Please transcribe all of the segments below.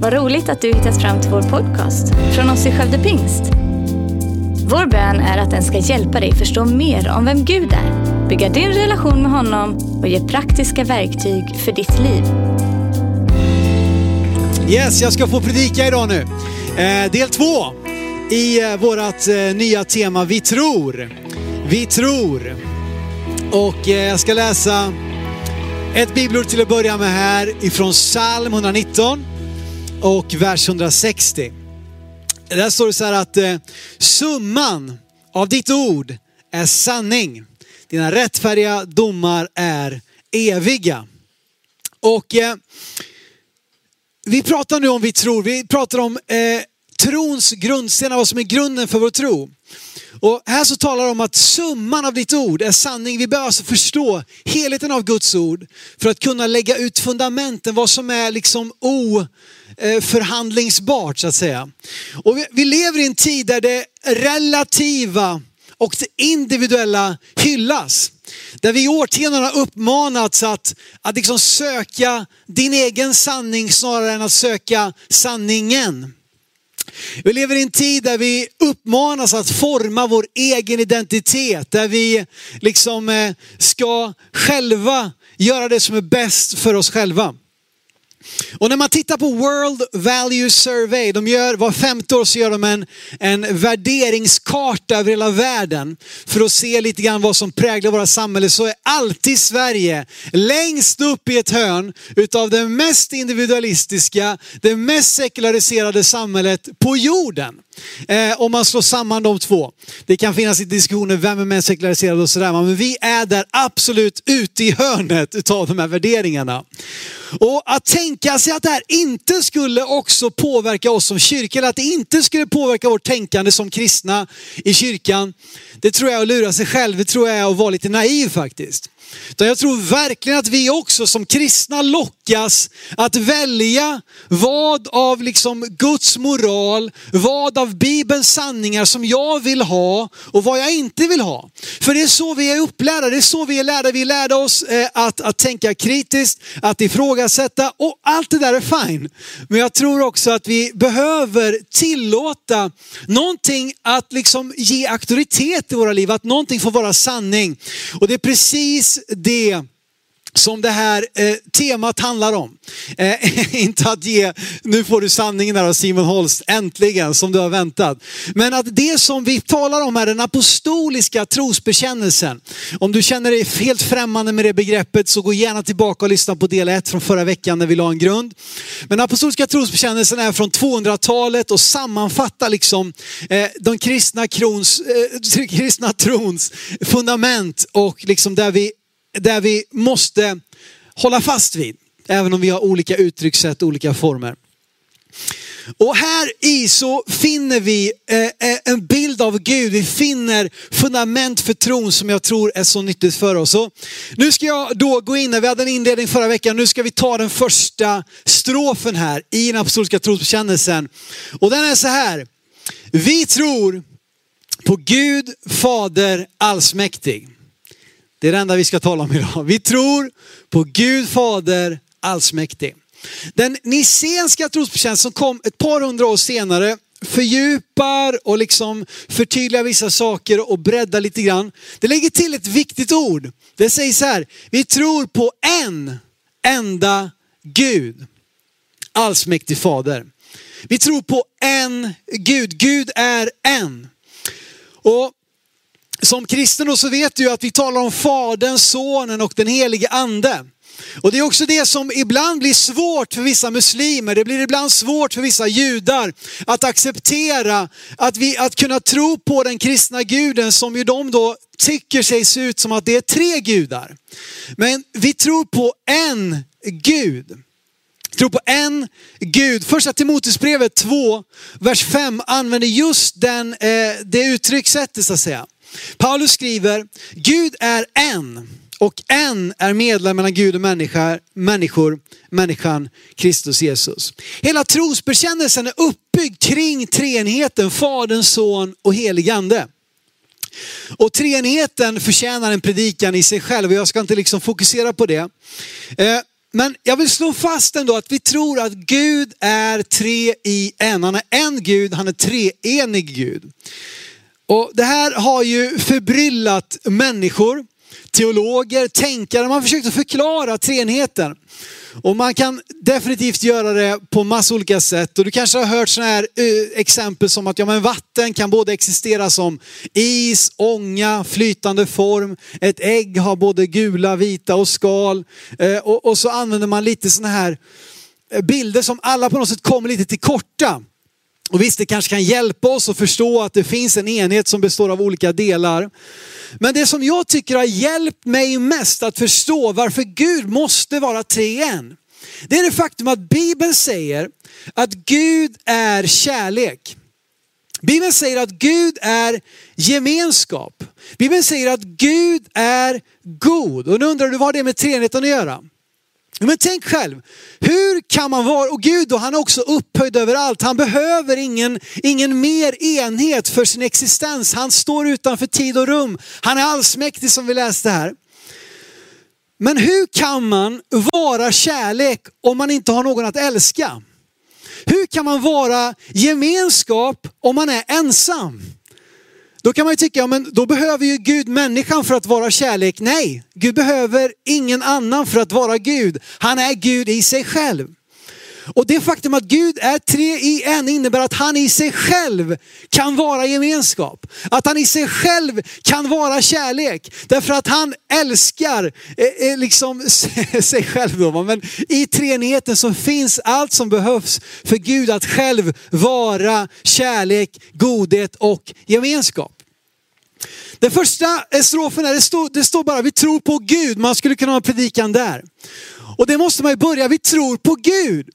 Vad roligt att du hittat fram till vår podcast från oss i Skövde Pingst. Vår bön är att den ska hjälpa dig förstå mer om vem Gud är, bygga din relation med honom och ge praktiska verktyg för ditt liv. Yes, jag ska få predika idag nu. Eh, del två i eh, vårt eh, nya tema Vi tror. Vi tror. Och eh, jag ska läsa ett bibelord till att börja med här ifrån psalm 119 och vers 160. Där står det så här att eh, summan av ditt ord är sanning. Dina rättfärdiga domar är eviga. Och eh, vi pratar nu om vi tror, vi pratar om eh, trons grundstenar, vad som är grunden för vår tro. Och här så talar det om att summan av ditt ord är sanning. Vi behöver alltså förstå helheten av Guds ord för att kunna lägga ut fundamenten, vad som är liksom oförhandlingsbart eh, så att säga. Och vi, vi lever i en tid där det relativa och det individuella hyllas. Där vi i årtionden har uppmanats att, att liksom söka din egen sanning snarare än att söka sanningen. Vi lever i en tid där vi uppmanas att forma vår egen identitet, där vi liksom eh, ska själva göra det som är bäst för oss själva. Och när man tittar på World Value Survey, de gör, var femte år så gör de en, en värderingskarta över hela världen för att se lite grann vad som präglar våra samhällen så är alltid Sverige längst upp i ett hörn utav det mest individualistiska, det mest sekulariserade samhället på jorden. Eh, om man slår samman de två. Det kan finnas diskussioner, vem är mest sekulariserad och sådär. Men vi är där absolut ute i hörnet utav de här värderingarna. Och att tänka sig att det här inte skulle också påverka oss som kyrka, eller att det inte skulle påverka vårt tänkande som kristna i kyrkan, det tror jag är att lura sig själv. Det tror jag är att vara lite naiv faktiskt. Utan jag tror verkligen att vi också som kristna lockas att välja vad av liksom Guds moral, vad av Bibelns sanningar som jag vill ha och vad jag inte vill ha. För det är så vi är upplärda, det är så vi är lärda. Vi lärde oss eh, att, att tänka kritiskt, att ifrågasätta och allt det där är fine. Men jag tror också att vi behöver tillåta någonting att liksom ge auktoritet i våra liv, att någonting får vara sanning. Och det är precis det som det här eh, temat handlar om. Eh, inte att ge, nu får du sanningen där av Simon Holst, äntligen, som du har väntat. Men att det som vi talar om är den apostoliska trosbekännelsen. Om du känner dig helt främmande med det begreppet så gå gärna tillbaka och lyssna på del 1 från förra veckan när vi la en grund. Men apostoliska trosbekännelsen är från 200-talet och sammanfattar liksom eh, de kristna, krons, eh, kristna trons fundament och liksom där vi där vi måste hålla fast vid. Även om vi har olika uttryckssätt, olika former. Och här i så finner vi eh, eh, en bild av Gud. Vi finner fundament för tron som jag tror är så nyttigt för oss. Så nu ska jag då gå in, vi hade en inledning förra veckan, nu ska vi ta den första strofen här i den apostoliska trosbekännelsen. Och den är så här. Vi tror på Gud Fader allsmäktig. Det är det enda vi ska tala om idag. Vi tror på Gud Fader allsmäktig. Den nicenska trosbekännelsen som kom ett par hundra år senare fördjupar och liksom förtydligar vissa saker och breddar lite grann. Det lägger till ett viktigt ord. Det sägs så här, vi tror på en enda Gud, allsmäktig fader. Vi tror på en Gud, Gud är en. Och som kristen så vet du att vi talar om Fadern, Sonen och den helige Ande. Och det är också det som ibland blir svårt för vissa muslimer, det blir ibland svårt för vissa judar att acceptera att, vi, att kunna tro på den kristna guden som ju de då tycker sig se ut som att det är tre gudar. Men vi tror på en Gud. Vi tror på en Gud. Första Timoteusbrevet 2, vers 5 använder just den, eh, det uttryckssättet så att säga. Paulus skriver, Gud är en och en är medlem mellan Gud och människa, människor, människan Kristus Jesus. Hela trosbekännelsen är uppbyggd kring treenigheten, Fadern, Son och helig Ande. Och treenigheten förtjänar en predikan i sig själv och jag ska inte liksom fokusera på det. Eh, men jag vill slå fast ändå att vi tror att Gud är tre i en. Han är en Gud, han är treenig Gud. Och det här har ju förbryllat människor, teologer, tänkare. Man har försökt att förklara treenigheten. Och man kan definitivt göra det på massa olika sätt. Och du kanske har hört sådana här eh, exempel som att ja, men vatten kan både existera som is, ånga, flytande form. Ett ägg har både gula, vita och skal. Eh, och, och, så använder man lite sådana här eh, bilder som alla på något sätt kommer lite till korta. Och visst, det kanske kan hjälpa oss att förstå att det finns en enhet som består av olika delar. Men det som jag tycker har hjälpt mig mest att förstå varför Gud måste vara tre en. Det är det faktum att Bibeln säger att Gud är kärlek. Bibeln säger att Gud är gemenskap. Bibeln säger att Gud är god. Och nu undrar du vad det är med treenigheten att göra? Men tänk själv, hur kan man vara, och Gud då, han är också upphöjd över allt. Han behöver ingen, ingen mer enhet för sin existens. Han står utanför tid och rum. Han är allsmäktig som vi läste här. Men hur kan man vara kärlek om man inte har någon att älska? Hur kan man vara gemenskap om man är ensam? Då kan man ju tycka, ja, men då behöver ju Gud människan för att vara kärlek. Nej, Gud behöver ingen annan för att vara Gud. Han är Gud i sig själv. Och det faktum att Gud är tre i en innebär att han i sig själv kan vara gemenskap. Att han i sig själv kan vara kärlek. Därför att han älskar eh, eh liksom sig själv. Då. Men i treenigheten så finns allt som behövs för Gud att själv vara kärlek, godhet och gemenskap. Den första eh, strofen är, det står, det står bara vi tror på Gud. Man skulle kunna ha predikan där. Och det måste man ju börja, vi tror på Gud.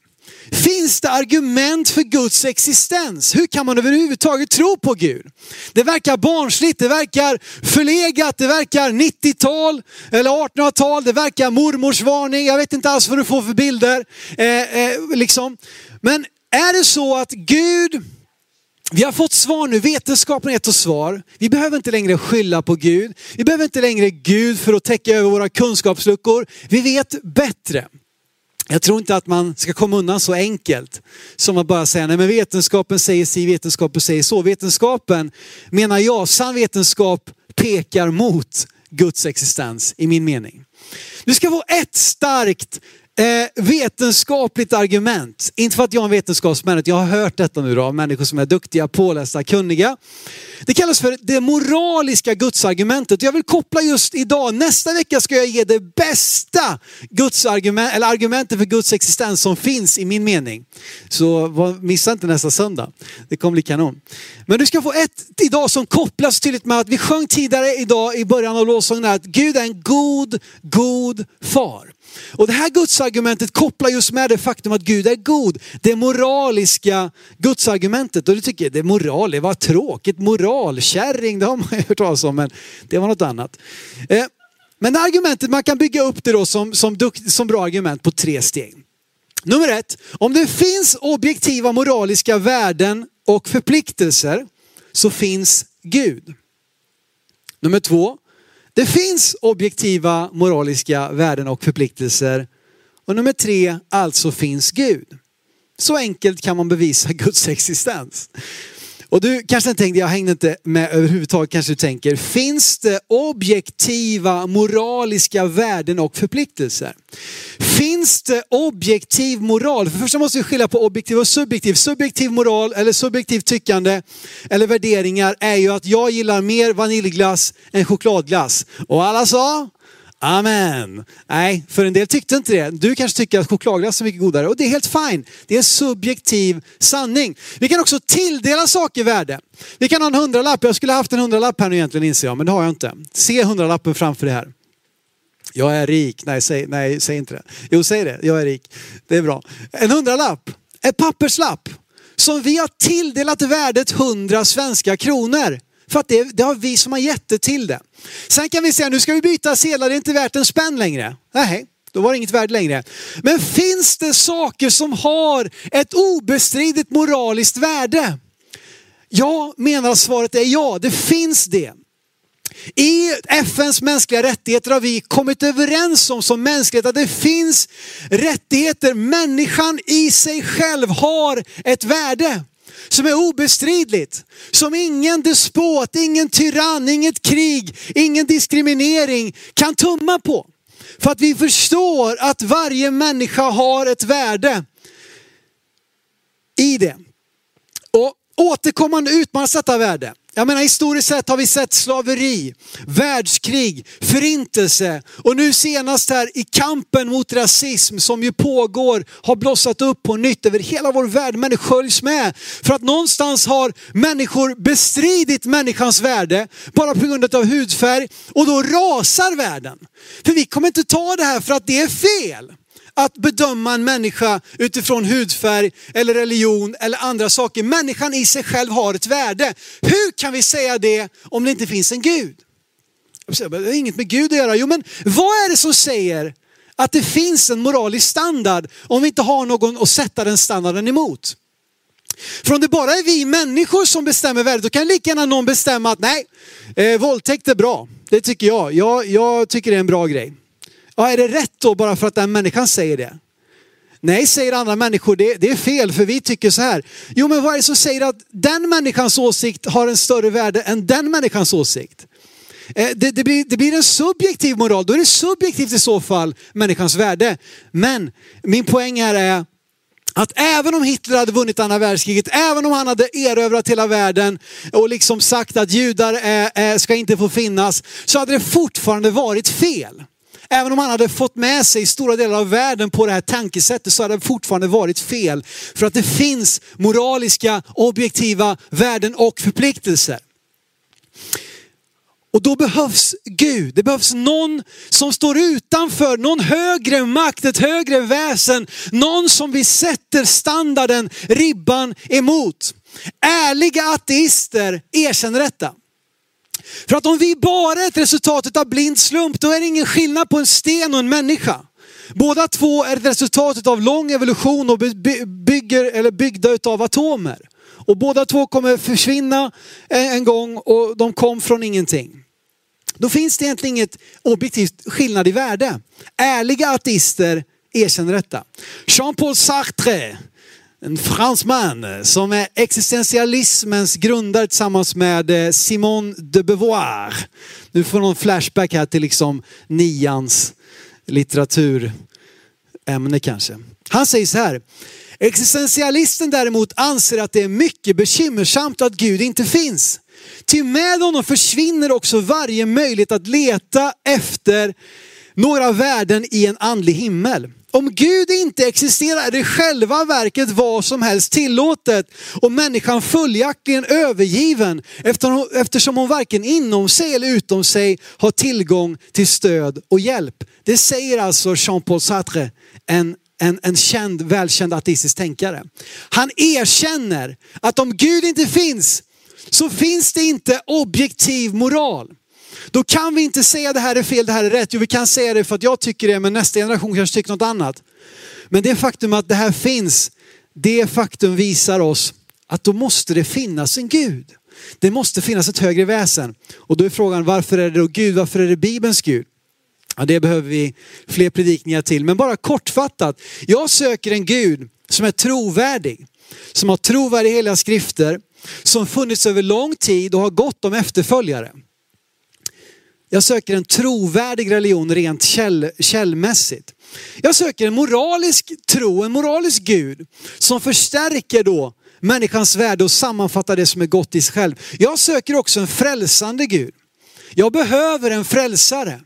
Finns det argument för Guds existens? Hur kan man överhuvudtaget tro på Gud? Det verkar barnsligt, det verkar förlegat, det verkar 90-tal eller 1800-tal, det verkar mormors varning, jag vet inte alls vad du får för bilder. Eh, eh, liksom. Men är det så att Gud vi har fått svar nu, vetenskapen har gett oss svar. Vi behöver inte längre skylla på Gud. Vi behöver inte längre Gud för att täcka över våra kunskapsluckor. Vi vet bättre. Jag tror inte att man ska komma undan så enkelt som att bara säga, nej men vetenskapen säger si, vetenskapen säger så. Vetenskapen, menar jag, sann vetenskap pekar mot Guds existens i min mening. Du ska få ett starkt Eh, vetenskapligt argument. Inte för att jag är en vetenskapsman, jag har hört detta nu då av människor som är duktiga, pålästa, kunniga. Det kallas för det moraliska gudsargumentet. Jag vill koppla just idag, nästa vecka ska jag ge det bästa gudsargument, eller argumentet för Guds existens som finns i min mening. Så missa inte nästa söndag. Det kommer bli kanon. Men du ska få ett idag som kopplas tydligt med att vi sjöng tidigare idag i början av lovsången att Gud är en god, god far. Och det här gudsargumentet kopplar just med det faktum att Gud är god. Det moraliska gudsargumentet. Och du tycker, det är moral, det var tråkigt. Moralkärring, det har man ju hört talas om, men det var något annat. Eh, men det argumentet, man kan bygga upp det då som, som, som bra argument på tre steg. Nummer ett, om det finns objektiva moraliska värden och förpliktelser så finns Gud. Nummer två, det finns objektiva moraliska värden och förpliktelser. Och nummer tre, alltså finns Gud. Så enkelt kan man bevisa Guds existens. Och du kanske inte tänkte, jag hängde inte med överhuvudtaget kanske du tänker. Finns det objektiva moraliska värden och förpliktelser? Finns det objektiv moral? För första måste vi skilja på objektiv och subjektiv. Subjektiv moral eller subjektivt tyckande eller värderingar är ju att jag gillar mer vaniljglass än chokladglass. Och alla sa? Amen. Nej, för en del tyckte inte det. Du kanske tycker att chokladglass är mycket godare och det är helt fine. Det är en subjektiv sanning. Vi kan också tilldela saker värde. Vi kan ha en hundralapp. Jag skulle haft en hundralapp här nu egentligen inser jag, men det har jag inte. Se hundralappen framför dig här. Jag är rik. Nej säg, nej, säg inte det. Jo, säg det. Jag är rik. Det är bra. En hundralapp. En papperslapp. Som vi har tilldelat värdet 100 svenska kronor. För att det, det har vi som har gett det till det. Sen kan vi säga, nu ska vi byta sedlar, det är inte värt en spänn längre. Nej, då var det inget värde längre. Men finns det saker som har ett obestridligt moraliskt värde? Jag menar att svaret är ja, det finns det. I FNs mänskliga rättigheter har vi kommit överens om som mänsklighet att det finns rättigheter. Människan i sig själv har ett värde som är obestridligt. Som ingen despot, ingen tyrann, inget krig, ingen diskriminering kan tumma på. För att vi förstår att varje människa har ett värde i det. Och återkommande utmanas detta värde. Jag menar historiskt sett har vi sett slaveri, världskrig, förintelse och nu senast här i kampen mot rasism som ju pågår har blossat upp på nytt över hela vår värld. Människor sköljs med för att någonstans har människor bestridit människans värde bara på grund av hudfärg och då rasar världen. För vi kommer inte ta det här för att det är fel att bedöma en människa utifrån hudfärg eller religion eller andra saker. Människan i sig själv har ett värde. Hur kan vi säga det om det inte finns en Gud? Det har inget med Gud att göra. Jo men vad är det som säger att det finns en moralisk standard om vi inte har någon att sätta den standarden emot? För om det bara är vi människor som bestämmer värdet, då kan lika gärna någon bestämma att nej, eh, våldtäkt är bra. Det tycker jag. jag. Jag tycker det är en bra grej. Ja, är det rätt då bara för att den människan säger det? Nej, säger andra människor, det, det, är fel för vi tycker så här. Jo, men vad är det som säger att den människans åsikt har en större värde än den människans åsikt? Eh, det, det, blir, det blir en subjektiv moral, då är det subjektivt i så fall människans värde. Men min poäng här är att även om Hitler hade vunnit andra världskriget, även om han hade erövrat hela världen och liksom sagt att judar är, är, ska inte få finnas, så hade det fortfarande varit fel. Även om han hade fått med sig stora delar av världen på det här tankesättet så hade det fortfarande varit fel. För att det finns moraliska, objektiva värden och förpliktelser. Och då behövs Gud. Det behövs någon som står utanför, någon högre makt, ett högre väsen. Någon som vi sätter standarden, ribban emot. Ärliga ateister erkänner detta. För att om vi bara är ett resultat av blind slump, då är det ingen skillnad på en sten och en människa. Båda två är ett resultat av lång evolution och bygger, eller byggda av atomer. Och båda två kommer försvinna en gång och de kom från ingenting. Då finns det egentligen inget objektivt skillnad i värde. Ärliga ateister erkänner detta. Jean-Paul Sartre en fransman som är existentialismens grundare tillsammans med eh, Simone de Beauvoir. Nu får någon flashback här till liksom nians litteraturämne kanske. Han säger så här. Existentialisten däremot anser att det är mycket bekymmersamt att Gud inte finns. Ty med honom försvinner också varje möjlighet att leta efter några värden i en andlig himmel. Om Gud inte existerar är det själva verket vad som helst tillåtet och människan följaktligen övergiven eftersom hon varken inom sig eller utom sig har tillgång till stöd och hjälp. Det säger alltså Jean-Paul Sartre, en, en, en känd, välkänd ateistisk tänkare. Han erkänner att om Gud inte finns så finns det inte objektiv moral. Då kan vi inte säga det här är fel, det här är rätt. Jo, vi kan säga det för att jag tycker det, men nästa generation kanske tycker något annat. Men det faktum att det här finns, det faktum visar oss att då måste det finnas en Gud. Det måste finnas ett högre väsen. Och då är frågan, varför är det då Gud? Varför är det Bibelns Gud? Ja, det behöver vi fler predikningar till. Men bara kortfattat, jag söker en Gud som är trovärdig. Som har trovärdiga heliga skrifter, som funnits över lång tid och har gott om efterföljare. Jag söker en trovärdig religion rent käll, källmässigt. Jag söker en moralisk tro, en moralisk Gud som förstärker då människans värde och sammanfattar det som är gott i sig själv. Jag söker också en frälsande Gud. Jag behöver en frälsare.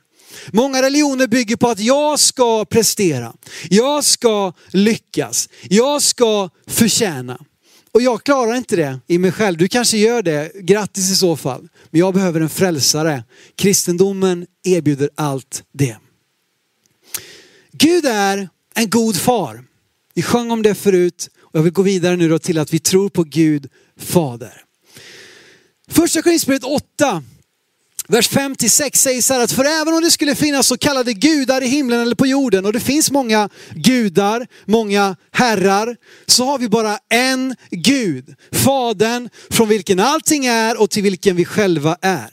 Många religioner bygger på att jag ska prestera, jag ska lyckas, jag ska förtjäna. Och jag klarar inte det i mig själv. Du kanske gör det, grattis i så fall. Men jag behöver en frälsare. Kristendomen erbjuder allt det. Gud är en god far. Vi sjöng om det förut och jag vill gå vidare nu då till att vi tror på Gud Fader. Första Korinthierbrevet 8 Vers 5-6 säger så här att för även om det skulle finnas så kallade gudar i himlen eller på jorden och det finns många gudar, många herrar, så har vi bara en Gud, Fadern från vilken allting är och till vilken vi själva är.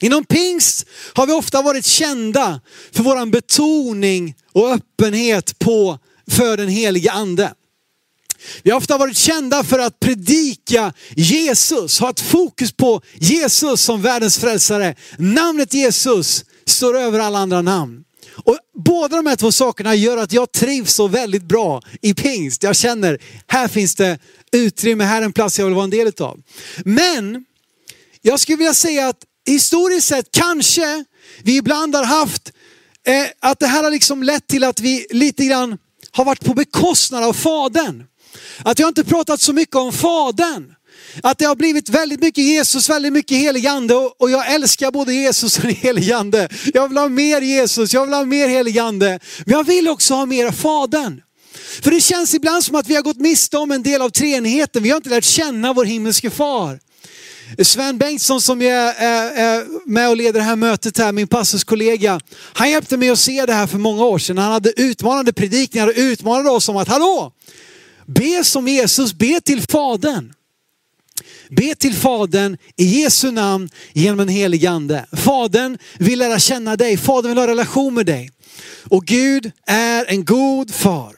Inom pingst har vi ofta varit kända för våran betoning och öppenhet på, för den helige ande. Vi har ofta varit kända för att predika Jesus, ha ett fokus på Jesus som världens frälsare. Namnet Jesus står över alla andra namn. Och båda de här två sakerna gör att jag trivs så väldigt bra i pingst. Jag känner, här finns det utrymme, här är en plats jag vill vara en del av. Men jag skulle vilja säga att historiskt sett kanske vi ibland har haft, eh, att det här har liksom lett till att vi lite grann har varit på bekostnad av Fadern. Att jag inte pratat så mycket om Fadern. Att det har blivit väldigt mycket Jesus, väldigt mycket helig ande och jag älskar både Jesus och den ande. Jag vill ha mer Jesus, jag vill ha mer helig ande. Men jag vill också ha mer Fadern. För det känns ibland som att vi har gått miste om en del av treenigheten. Vi har inte lärt känna vår himmelske far. Sven Bengtsson som är, är, med och leder det här mötet här, min pastorskollega, han hjälpte mig att se det här för många år sedan. Han hade utmanande predikningar och utmanade oss om att, hallå, be som Jesus, be till Fadern. Be till Fadern i Jesu namn genom en helig ande. Fadern vill lära känna dig, Fadern vill ha relation med dig. Och Gud är en god far.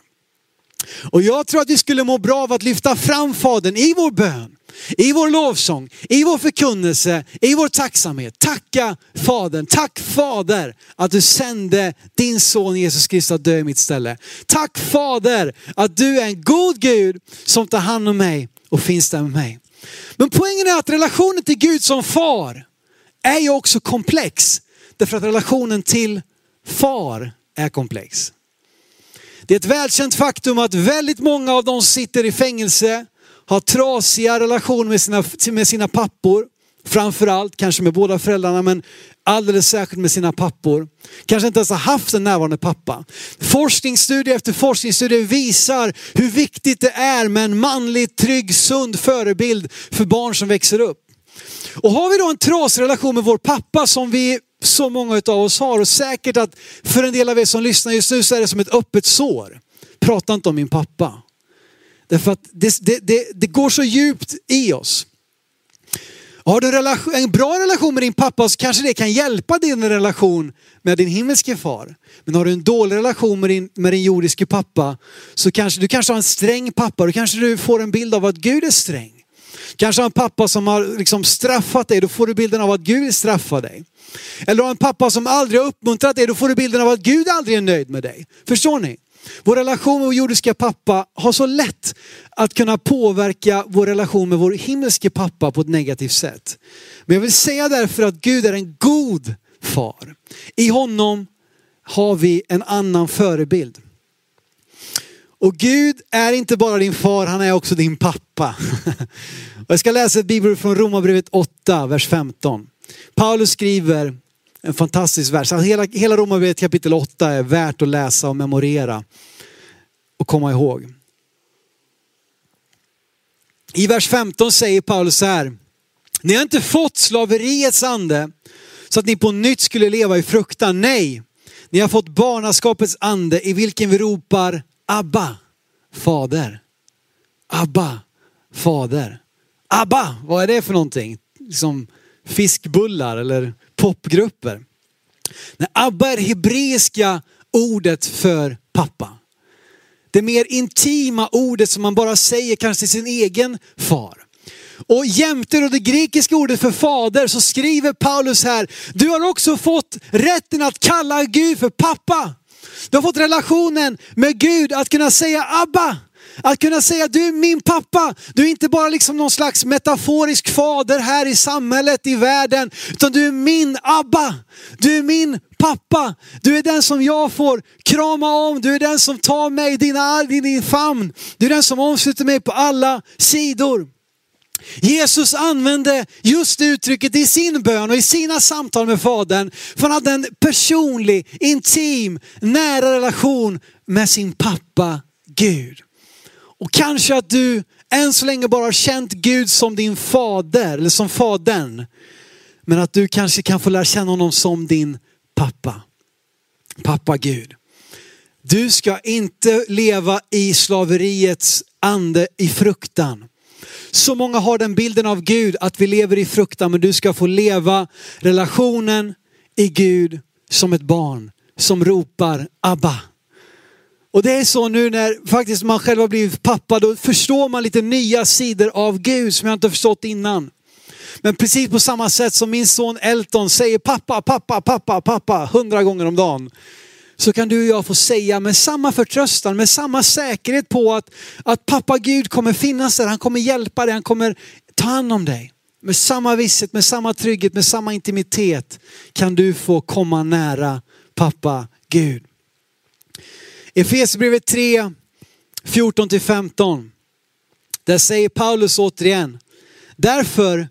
Och jag tror att vi skulle må bra av att lyfta fram Fadern i vår bön, i vår lovsång, i vår förkunnelse, i vår tacksamhet. Tacka Fadern. Tack Fader att du sände din son Jesus Kristus att dö i mitt ställe. Tack Fader att du är en god Gud som tar hand om mig och finns där med mig. Men poängen är att relationen till Gud som far är ju också komplex. Därför att relationen till far är komplex. Det är ett välkänt faktum att väldigt många av de som sitter i fängelse har trasiga relationer med sina, med sina pappor. Framförallt kanske med båda föräldrarna men alldeles särskilt med sina pappor. Kanske inte ens har haft en närvarande pappa. Forskningsstudie efter forskningsstudie visar hur viktigt det är med en manlig, trygg, sund förebild för barn som växer upp. Och har vi då en trasig relation med vår pappa som vi så många av oss har och säkert att för en del av er som lyssnar just nu så är det som ett öppet sår. Prata inte om min pappa. Därför att det, det, det, det går så djupt i oss. Har du en, relation, en, bra relation med din pappa så kanske det kan hjälpa din relation med din himmelske far. Men har du en dålig relation med din, med din jordiske pappa så kanske du kanske har en sträng pappa. Då kanske du får en bild av att Gud är sträng. Kanske har en pappa som har liksom straffat dig, då får du bilden av att Gud straffar dig. Eller har en pappa som aldrig har uppmuntrat dig, då får du bilden av att Gud aldrig är nöjd med dig. Förstår ni? Vår relation med vår jordiska pappa har så lätt att kunna påverka vår relation med vår himmelske pappa på ett negativt sätt. Men jag vill säga därför att Gud är en god far. I honom har vi en annan förebild. Och Gud är inte bara din far, han är också din pappa. jag ska läsa ett bibelord från Romarbrevet 8, vers 15. Paulus skriver en fantastisk vers. Alltså hela, hela Romarbrevet kapitel 8 är värt att läsa och memorera och komma ihåg. I vers 15 säger Paulus så här. Ni har inte fått slaveriets ande så att ni på nytt skulle leva i fruktan. Nej, ni har fått barnaskapets ande i vilken vi ropar Abba, fader. Abba, fader. Abba, vad är det för någonting? Liksom fiskbullar eller popgrupper. Nej, Abba är det hebreiska ordet för pappa. Det mer intima ordet som man bara säger kanske till sin egen far. Och jämte då det grekiska ordet för fader så skriver Paulus här, du har också fått rätten att kalla Gud för pappa. Du har fått relationen med Gud att kunna säga Abba. Att kunna säga du är min pappa. Du är inte bara liksom någon slags metaforisk fader här i samhället, i världen. Utan du är min Abba. Du är min pappa. Du är den som jag får krama om. Du är den som tar mig i din, din famn. Du är den som omsluter mig på alla sidor. Jesus använde just det uttrycket i sin bön och i sina samtal med Fadern. För han hade en personlig, intim, nära relation med sin pappa Gud. Och kanske att du än så länge bara har känt Gud som din fader, eller som fadern. Men att du kanske kan få lära känna honom som din pappa. Pappa Gud. Du ska inte leva i slaveriets ande i fruktan. Så många har den bilden av Gud att vi lever i fruktan men du ska få leva relationen i Gud som ett barn som ropar Abba. Och det är så nu när faktiskt man själv har blivit pappa, då förstår man lite nya sidor av Gud som jag inte förstått innan. Men precis på samma sätt som min son Elton säger pappa, pappa, pappa, pappa hundra gånger om dagen. Så kan du och jag få säga med samma förtröstan, med samma säkerhet på att, att pappa Gud kommer finnas där, han kommer hjälpa dig, han kommer ta hand om dig. Med samma visshet, med samma trygghet, med samma intimitet kan du få komma nära pappa Gud. Efesierbrevet 3, 14-15. Där säger Paulus återigen, därför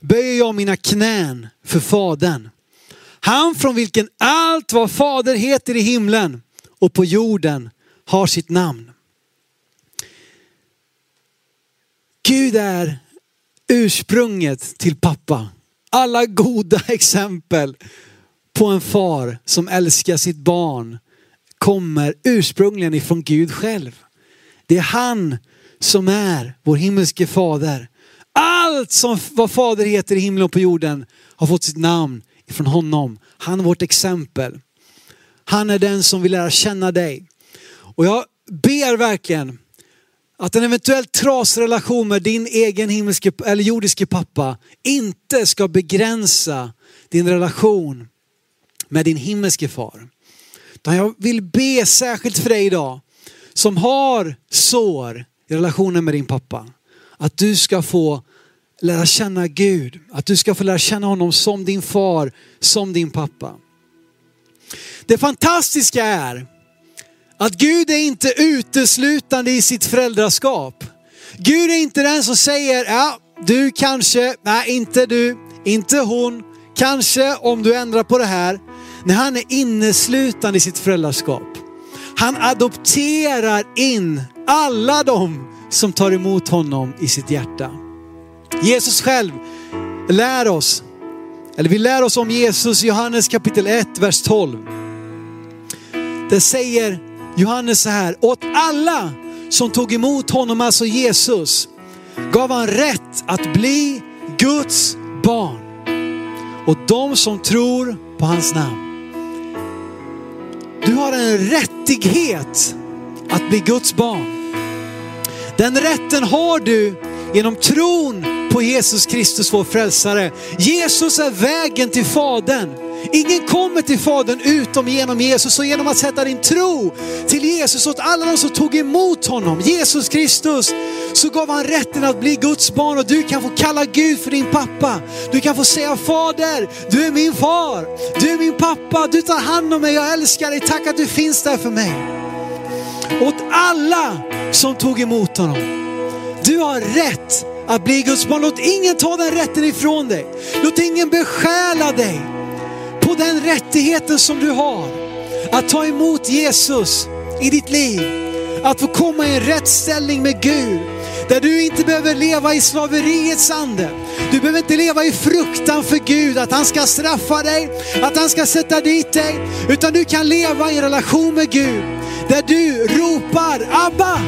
böjer jag mina knän för Fadern. Han från vilken allt vad Fader heter i himlen och på jorden har sitt namn. Gud är ursprunget till pappa. Alla goda exempel på en far som älskar sitt barn kommer ursprungligen ifrån Gud själv. Det är han som är vår himmelske fader. Allt som vad fader heter i himlen och på jorden har fått sitt namn ifrån honom. Han är vårt exempel. Han är den som vill lära känna dig. Och jag ber verkligen att en eventuell trasig relation med din egen himmelske eller jordiske pappa inte ska begränsa din relation med din himmelske far. Utan jag vill be särskilt för dig idag som har sår i relationen med din pappa. Att du ska få lära känna Gud. Att du ska få lära känna honom som din far, som din pappa. Det fantastiska är att Gud är inte uteslutande i sitt föräldraskap. Gud är inte den som säger, ja du kanske, nej inte du, inte hon, kanske om du ändrar på det här. När han är inneslutande i sitt föräldraskap. Han adopterar in alla de som tar emot honom i sitt hjärta. Jesus själv lär oss, eller vi lär oss om Jesus i Johannes kapitel 1, vers 12. Det säger Johannes så här, åt alla som tog emot honom, alltså Jesus, gav han rätt att bli Guds barn. Och de som tror på hans namn. Du har en rättighet att bli Guds barn. Den rätten har du genom tron på Jesus Kristus vår frälsare. Jesus är vägen till Fadern. Ingen kommer till Fadern utom genom Jesus och genom att sätta din tro till Jesus åt alla de som tog emot honom, Jesus Kristus, så gav han rätten att bli Guds barn och du kan få kalla Gud för din pappa. Du kan få säga Fader, du är min far, du är min pappa, du tar hand om mig, jag älskar dig, tack att du finns där för mig. Åt alla som tog emot honom. Du har rätt att bli Guds barn. Låt ingen ta den rätten ifrån dig. Låt ingen besjäla dig på den rättigheten som du har. Att ta emot Jesus i ditt liv. Att få komma i en rätt ställning med Gud. Där du inte behöver leva i slaveriets ande. Du behöver inte leva i fruktan för Gud, att han ska straffa dig, att han ska sätta dit dig. Utan du kan leva i en relation med Gud. Där du ropar Abba,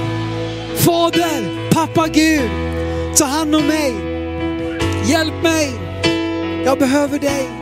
Fader, pappa Gud. Ta hand om mig. Hjälp mig. Jag behöver dig.